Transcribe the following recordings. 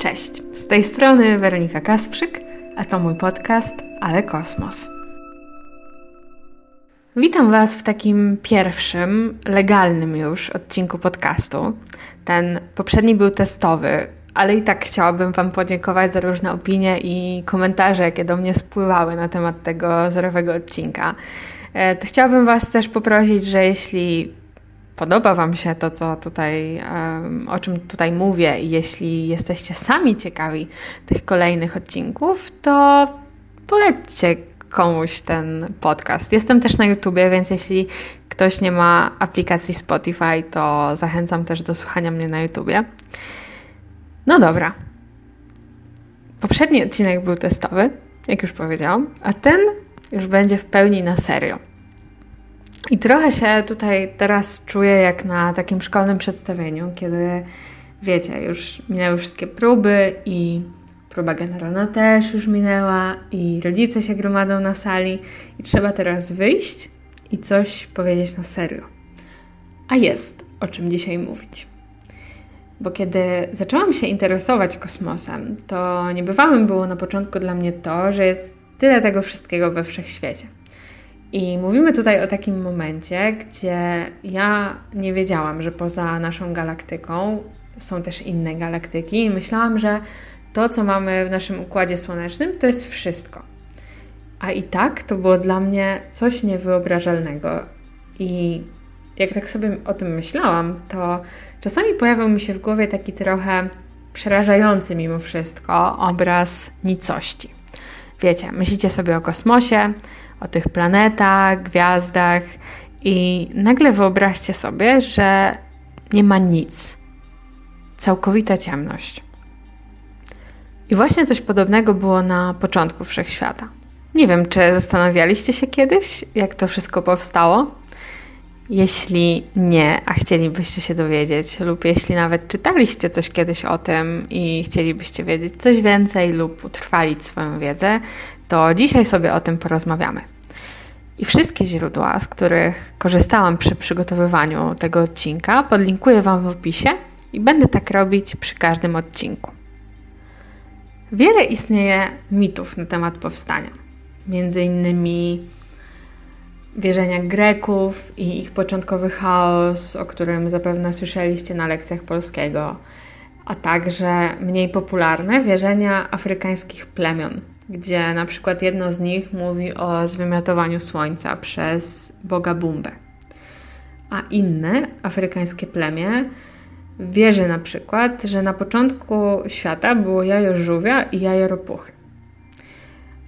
Cześć, z tej strony Weronika Kasprzyk, a to mój podcast Ale Kosmos. Witam Was w takim pierwszym, legalnym już odcinku podcastu. Ten poprzedni był testowy, ale i tak chciałabym Wam podziękować za różne opinie i komentarze, jakie do mnie spływały na temat tego zerowego odcinka. E, chciałabym Was też poprosić, że jeśli podoba Wam się to, co tutaj, o czym tutaj mówię, jeśli jesteście sami ciekawi tych kolejnych odcinków, to polećcie komuś ten podcast. Jestem też na YouTubie, więc jeśli ktoś nie ma aplikacji Spotify, to zachęcam też do słuchania mnie na YouTubie. No dobra. Poprzedni odcinek był testowy, jak już powiedziałam, a ten już będzie w pełni na serio. I trochę się tutaj teraz czuję jak na takim szkolnym przedstawieniu, kiedy wiecie, już minęły wszystkie próby i próba generalna też już minęła i rodzice się gromadzą na sali i trzeba teraz wyjść i coś powiedzieć na serio. A jest o czym dzisiaj mówić. Bo kiedy zaczęłam się interesować kosmosem, to niebywałym było na początku dla mnie to, że jest tyle tego wszystkiego we wszechświecie. I mówimy tutaj o takim momencie, gdzie ja nie wiedziałam, że poza naszą galaktyką są też inne galaktyki, i myślałam, że to, co mamy w naszym układzie słonecznym, to jest wszystko. A i tak to było dla mnie coś niewyobrażalnego. I jak tak sobie o tym myślałam, to czasami pojawiał mi się w głowie taki trochę przerażający mimo wszystko obraz nicości. Wiecie, myślicie sobie o kosmosie, o tych planetach, gwiazdach i nagle wyobraźcie sobie, że nie ma nic. Całkowita ciemność. I właśnie coś podobnego było na początku wszechświata. Nie wiem, czy zastanawialiście się kiedyś, jak to wszystko powstało? Jeśli nie, a chcielibyście się dowiedzieć, lub jeśli nawet czytaliście coś kiedyś o tym i chcielibyście wiedzieć coś więcej lub utrwalić swoją wiedzę, to dzisiaj sobie o tym porozmawiamy. I wszystkie źródła, z których korzystałam przy przygotowywaniu tego odcinka, podlinkuję Wam w opisie i będę tak robić przy każdym odcinku. Wiele istnieje mitów na temat powstania. Między innymi wierzenia Greków i ich początkowy chaos, o którym zapewne słyszeliście na lekcjach polskiego, a także mniej popularne wierzenia afrykańskich plemion, gdzie na przykład jedno z nich mówi o zwymiotowaniu słońca przez boga Bumbę. A inne afrykańskie plemię wierzy na przykład, że na początku świata było jajo żółwia i jajo ropuchy.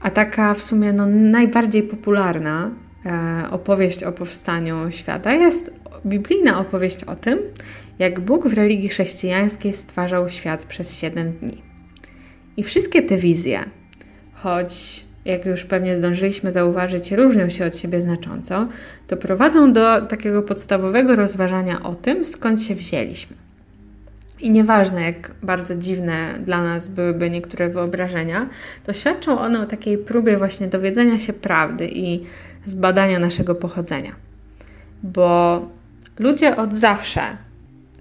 A taka w sumie no, najbardziej popularna e, opowieść o powstaniu świata jest biblijna opowieść o tym, jak Bóg w religii chrześcijańskiej stwarzał świat przez 7 dni. I wszystkie te wizje, choć jak już pewnie zdążyliśmy zauważyć, różnią się od siebie znacząco, to prowadzą do takiego podstawowego rozważania o tym, skąd się wzięliśmy. I nieważne, jak bardzo dziwne dla nas byłyby niektóre wyobrażenia, to świadczą one o takiej próbie właśnie dowiedzenia się prawdy i zbadania naszego pochodzenia. Bo ludzie od zawsze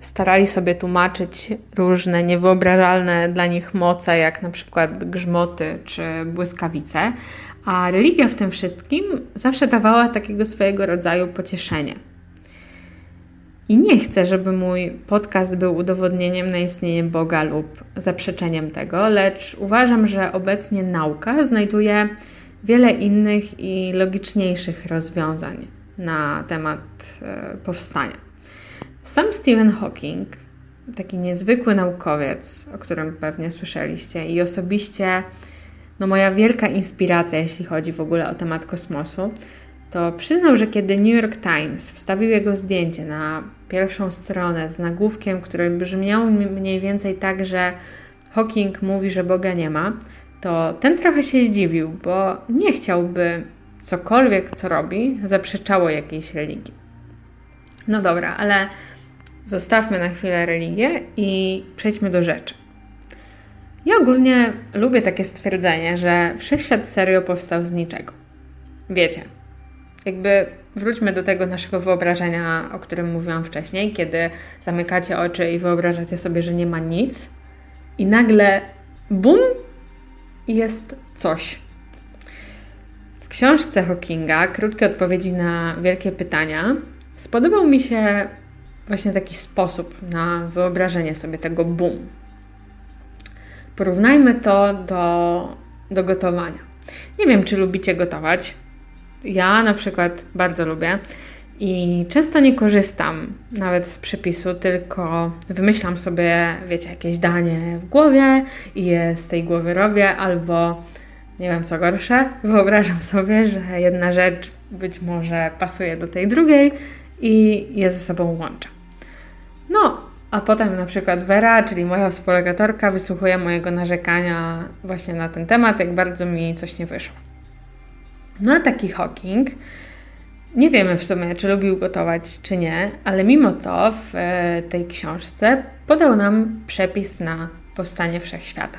starali sobie tłumaczyć różne niewyobrażalne dla nich moce, jak na przykład grzmoty czy błyskawice, a religia w tym wszystkim zawsze dawała takiego swojego rodzaju pocieszenie. I nie chcę, żeby mój podcast był udowodnieniem na istnienie Boga lub zaprzeczeniem tego, lecz uważam, że obecnie nauka znajduje wiele innych i logiczniejszych rozwiązań na temat e, powstania. Sam Stephen Hawking, taki niezwykły naukowiec, o którym pewnie słyszeliście, i osobiście no moja wielka inspiracja, jeśli chodzi w ogóle o temat kosmosu, to przyznał, że kiedy New York Times wstawił jego zdjęcie na pierwszą stronę z nagłówkiem, który brzmiał mniej więcej tak, że Hawking mówi, że Boga nie ma, to ten trochę się zdziwił, bo nie chciałby cokolwiek, co robi, zaprzeczało jakiejś religii. No dobra, ale Zostawmy na chwilę religię i przejdźmy do rzeczy. Ja ogólnie lubię takie stwierdzenie, że wszechświat serio powstał z niczego. Wiecie, jakby wróćmy do tego naszego wyobrażenia, o którym mówiłam wcześniej, kiedy zamykacie oczy i wyobrażacie sobie, że nie ma nic i nagle bum jest coś. W książce Hawkinga, krótkie odpowiedzi na wielkie pytania, spodobał mi się właśnie taki sposób na wyobrażenie sobie tego boom. Porównajmy to do, do gotowania. Nie wiem, czy lubicie gotować. Ja na przykład bardzo lubię i często nie korzystam nawet z przepisu, tylko wymyślam sobie, wiecie, jakieś danie w głowie i je z tej głowy robię, albo nie wiem co gorsze, wyobrażam sobie, że jedna rzecz być może pasuje do tej drugiej i je ze sobą łączę. No, a potem na przykład Vera, czyli moja współlokatorka, wysłuchuje mojego narzekania właśnie na ten temat, jak bardzo mi coś nie wyszło. No a taki Hawking, nie wiemy w sumie, czy lubił gotować, czy nie, ale mimo to w e, tej książce podał nam przepis na powstanie wszechświata.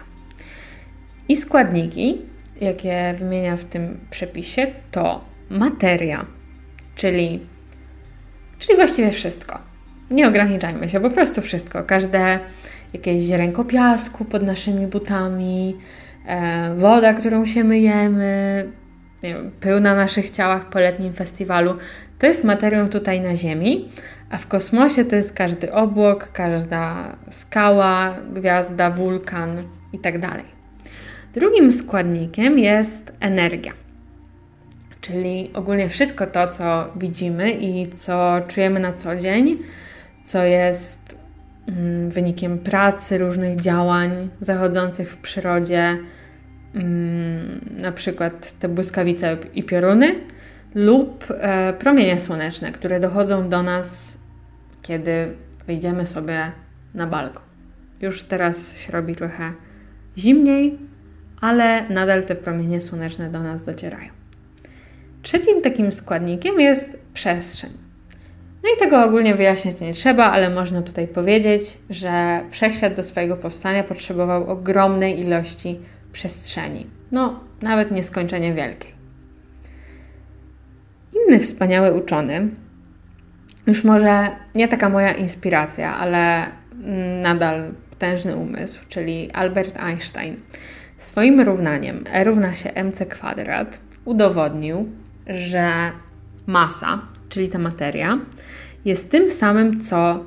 I składniki, jakie wymienia w tym przepisie, to materia, czyli, czyli właściwie wszystko nie ograniczajmy się, po prostu wszystko. Każde jakieś ziarenko piasku pod naszymi butami, e, woda, którą się myjemy, wiem, pył na naszych ciałach po letnim festiwalu, to jest materią tutaj na Ziemi, a w kosmosie to jest każdy obłok, każda skała, gwiazda, wulkan itd. Tak Drugim składnikiem jest energia czyli ogólnie wszystko to, co widzimy i co czujemy na co dzień, co jest mm, wynikiem pracy, różnych działań zachodzących w przyrodzie, mm, na przykład te błyskawice i pioruny, lub e, promienie słoneczne, które dochodzą do nas, kiedy wyjdziemy sobie na balkon. Już teraz się robi trochę zimniej, ale nadal te promienie słoneczne do nas docierają. Trzecim takim składnikiem jest przestrzeń. No i tego ogólnie wyjaśniać nie trzeba, ale można tutaj powiedzieć, że wszechświat do swojego powstania potrzebował ogromnej ilości przestrzeni. No, nawet nieskończenie wielkiej. Inny wspaniały uczony, już może nie taka moja inspiracja, ale nadal potężny umysł, czyli Albert Einstein, swoim równaniem E równa się mc kwadrat udowodnił, że masa, czyli ta materia, jest tym samym co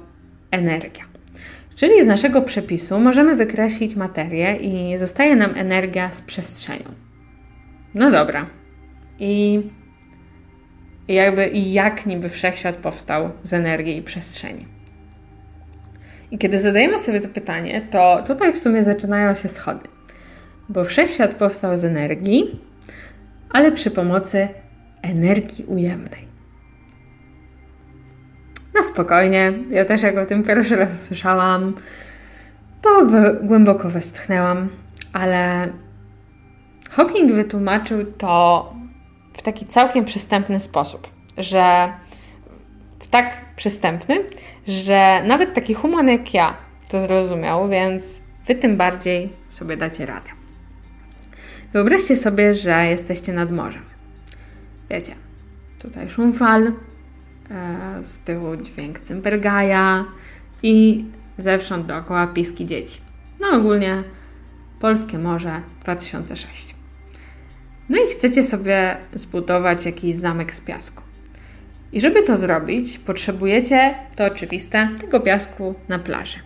energia. Czyli z naszego przepisu możemy wykreślić materię i zostaje nam energia z przestrzenią. No dobra. I jakby jak niby wszechświat powstał z energii i przestrzeni. I kiedy zadajemy sobie to pytanie, to tutaj w sumie zaczynają się schody. Bo wszechświat powstał z energii, ale przy pomocy energii ujemnej. Na spokojnie, ja też jak o tym pierwszy raz słyszałam, to głęboko westchnęłam, ale Hawking wytłumaczył to w taki całkiem przystępny sposób, że w tak przystępny, że nawet taki human jak ja to zrozumiał, więc wy tym bardziej sobie dacie radę. Wyobraźcie sobie, że jesteście nad morzem. Wiecie, tutaj szum fal, e, z tyłu dźwięk cymbergaja i zewsząd dookoła piski dzieci. No ogólnie Polskie Morze 2006. No i chcecie sobie zbudować jakiś zamek z piasku. I żeby to zrobić, potrzebujecie, to oczywiste, tego piasku na plaży.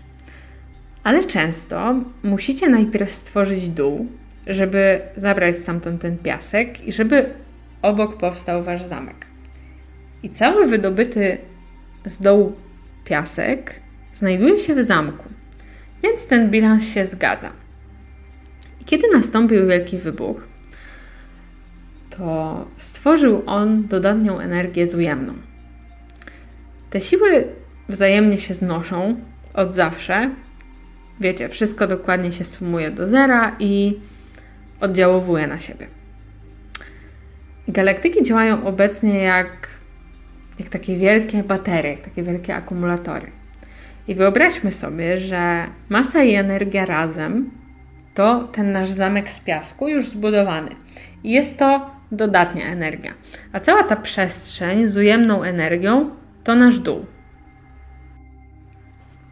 Ale często musicie najpierw stworzyć dół, żeby zabrać stamtąd ten piasek i żeby obok powstał wasz zamek. I cały wydobyty z dołu piasek znajduje się w zamku, więc ten bilans się zgadza. I kiedy nastąpił wielki wybuch, to stworzył on dodatnią energię zujemną. Te siły wzajemnie się znoszą od zawsze. Wiecie, wszystko dokładnie się sumuje do zera i oddziałowuje na siebie. Galaktyki działają obecnie jak, jak takie wielkie baterie, jak takie wielkie akumulatory. I wyobraźmy sobie, że masa i energia razem to ten nasz zamek z piasku już zbudowany. I jest to dodatnia energia. A cała ta przestrzeń z ujemną energią to nasz dół.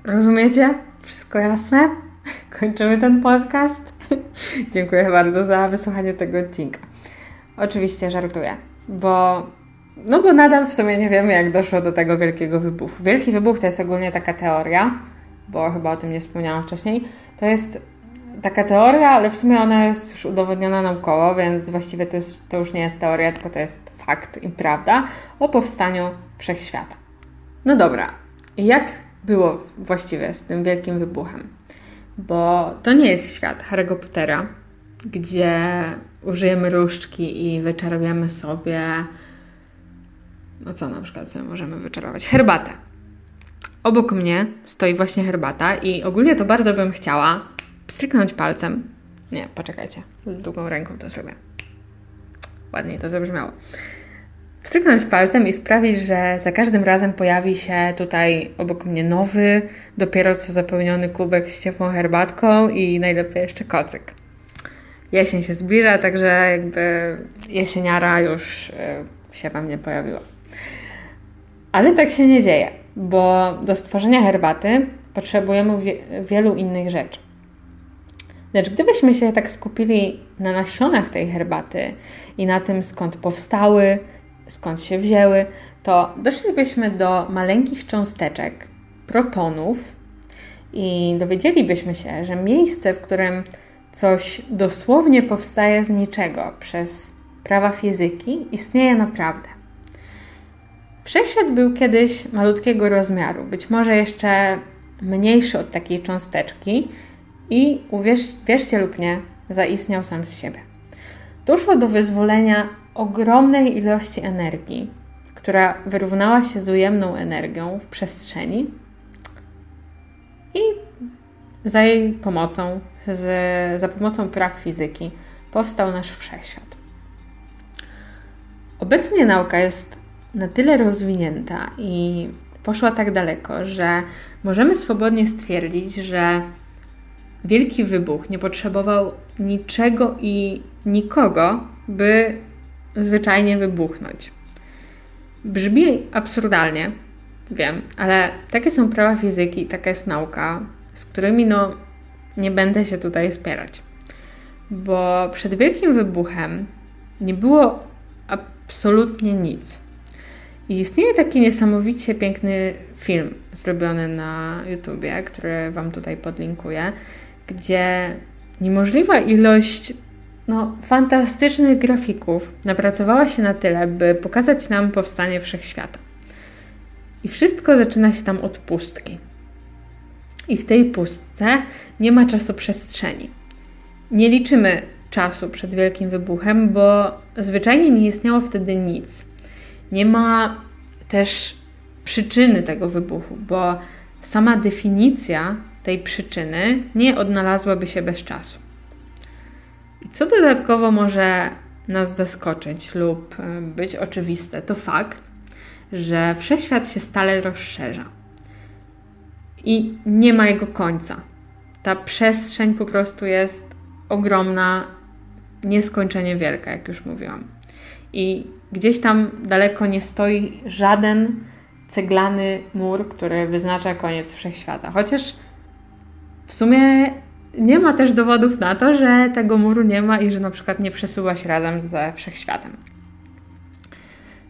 Rozumiecie? Wszystko jasne? kończymy ten podcast. Dziękuję bardzo za wysłuchanie tego odcinka. Oczywiście żartuję, bo no bo nadal w sumie nie wiemy, jak doszło do tego wielkiego wybuchu. Wielki wybuch to jest ogólnie taka teoria, bo chyba o tym nie wspomniałam wcześniej. To jest taka teoria, ale w sumie ona jest już udowodniona naukowo, więc właściwie to, jest, to już nie jest teoria, tylko to jest fakt i prawda o powstaniu wszechświata. No dobra, jak było właściwie z tym wielkim wybuchem? Bo to nie jest świat Harry'ego Pottera, gdzie użyjemy różdżki i wyczarujemy sobie. No co na przykład sobie możemy wyczarować? Herbatę. Obok mnie stoi właśnie herbata i ogólnie to bardzo bym chciała pstryknąć palcem. Nie, poczekajcie. Z drugą ręką to sobie. Ładniej to zabrzmiało. Wstryknąć palcem i sprawić, że za każdym razem pojawi się tutaj obok mnie nowy, dopiero co zapełniony kubek z ciepłą herbatką i najlepiej jeszcze kocyk. Jesień się zbliża, także jakby jesieniara już e, się Wam nie pojawiła. Ale tak się nie dzieje, bo do stworzenia herbaty potrzebujemy wie wielu innych rzeczy. Lecz gdybyśmy się tak skupili na nasionach tej herbaty i na tym, skąd powstały, skąd się wzięły, to doszlibyśmy do maleńkich cząsteczek, protonów i dowiedzielibyśmy się, że miejsce, w którym coś dosłownie powstaje z niczego przez prawa fizyki, istnieje naprawdę. Wszechświat był kiedyś malutkiego rozmiaru, być może jeszcze mniejszy od takiej cząsteczki i uwierz, wierzcie lub nie, zaistniał sam z siebie. Doszło do wyzwolenia ogromnej ilości energii, która wyrównała się z ujemną energią w przestrzeni i za jej pomocą, z, za pomocą praw fizyki, powstał nasz wszechświat. Obecnie nauka jest na tyle rozwinięta i poszła tak daleko, że możemy swobodnie stwierdzić, że wielki wybuch nie potrzebował niczego i nikogo, by zwyczajnie wybuchnąć. Brzmi absurdalnie, wiem, ale takie są prawa fizyki, taka jest nauka, z którymi no nie będę się tutaj spierać. Bo przed wielkim wybuchem nie było absolutnie nic. I istnieje taki niesamowicie piękny film zrobiony na YouTubie, który Wam tutaj podlinkuję, gdzie niemożliwa ilość no, fantastycznych grafików napracowała się na tyle, by pokazać nam powstanie wszechświata. I wszystko zaczyna się tam od pustki. I w tej pustce nie ma czasu przestrzeni. Nie liczymy czasu przed wielkim wybuchem, bo zwyczajnie nie istniało wtedy nic. Nie ma też przyczyny tego wybuchu, bo sama definicja tej przyczyny nie odnalazłaby się bez czasu. I co dodatkowo może nas zaskoczyć lub być oczywiste, to fakt, że wszechświat się stale rozszerza i nie ma jego końca. Ta przestrzeń po prostu jest ogromna, nieskończenie wielka, jak już mówiłam. I gdzieś tam daleko nie stoi żaden ceglany mur, który wyznacza koniec wszechświata. Chociaż w sumie nie ma też dowodów na to, że tego muru nie ma i że na przykład nie przesuwa się razem ze wszechświatem.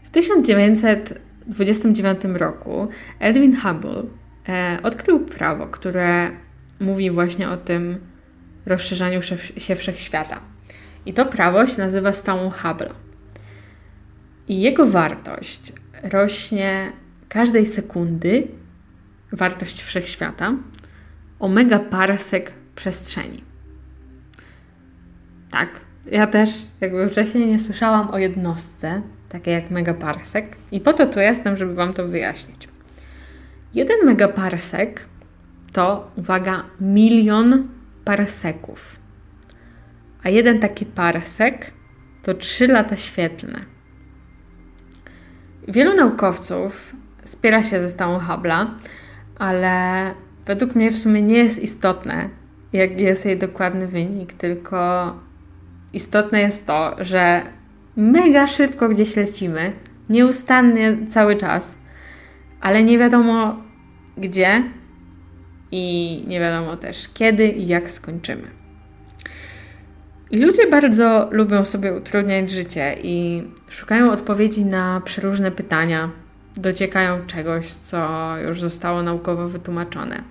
W 1929 roku Edwin Hubble odkrył prawo, które mówi właśnie o tym rozszerzaniu się wszechświata. I to prawo się nazywa stałą Hubble. I jego wartość rośnie każdej sekundy, wartość wszechświata, o megaparsek przestrzeni. Tak, ja też jakby wcześniej nie słyszałam o jednostce, takiej jak megaparsek i po to tu jestem, żeby Wam to wyjaśnić. Jeden megaparsek to, uwaga, milion parseków. A jeden taki parsek to 3 lata świetlne. Wielu naukowców spiera się ze stałą Hubble'a, ale według mnie w sumie nie jest istotne, jaki jest jej dokładny wynik, tylko istotne jest to, że mega szybko gdzieś lecimy, nieustannie cały czas, ale nie wiadomo gdzie i nie wiadomo też kiedy i jak skończymy. I ludzie bardzo lubią sobie utrudniać życie i szukają odpowiedzi na przeróżne pytania, dociekają czegoś, co już zostało naukowo wytłumaczone.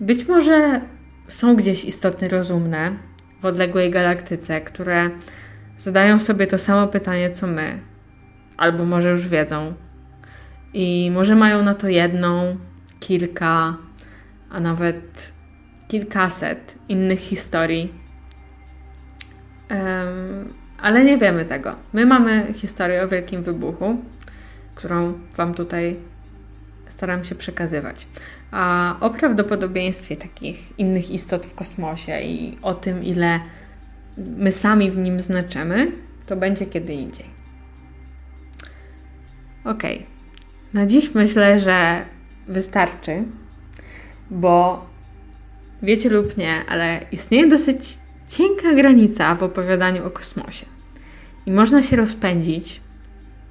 Być może są gdzieś istoty rozumne w odległej galaktyce, które zadają sobie to samo pytanie co my, albo może już wiedzą. I może mają na to jedną, kilka, a nawet kilkaset innych historii. Um, ale nie wiemy tego. My mamy historię o Wielkim Wybuchu, którą Wam tutaj staram się przekazywać. A o prawdopodobieństwie takich innych istot w kosmosie i o tym, ile my sami w nim znaczymy, to będzie kiedy indziej. Ok. Na dziś myślę, że wystarczy, bo wiecie lub nie, ale istnieje dosyć cienka granica w opowiadaniu o kosmosie. I można się rozpędzić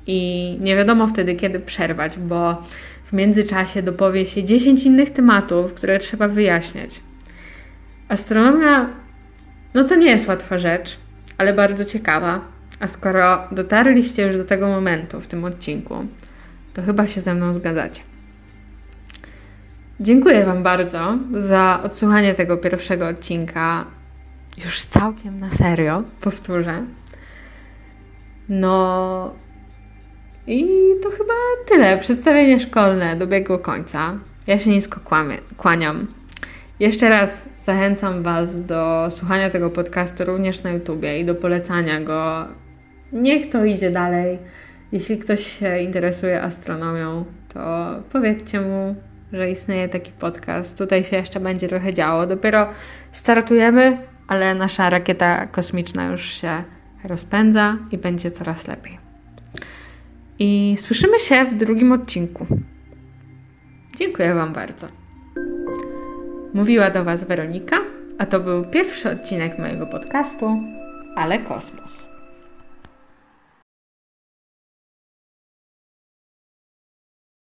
i nie wiadomo wtedy, kiedy przerwać, bo w międzyczasie dopowie się 10 innych tematów, które trzeba wyjaśniać. Astronomia, no to nie jest łatwa rzecz, ale bardzo ciekawa. A skoro dotarliście już do tego momentu w tym odcinku, to chyba się ze mną zgadzacie. Dziękuję Wam bardzo za odsłuchanie tego pierwszego odcinka. Już całkiem na serio, powtórzę. No, i to chyba tyle. Przedstawienie szkolne dobiegło końca. Ja się nisko kłamie, kłaniam. Jeszcze raz zachęcam Was do słuchania tego podcastu również na YouTubie i do polecania go. Niech to idzie dalej. Jeśli ktoś się interesuje astronomią, to powiedzcie mu, że istnieje taki podcast. Tutaj się jeszcze będzie trochę działo. Dopiero startujemy, ale nasza rakieta kosmiczna już się rozpędza i będzie coraz lepiej. I słyszymy się w drugim odcinku. Dziękuję Wam bardzo. Mówiła do Was Weronika, a to był pierwszy odcinek mojego podcastu, ale kosmos.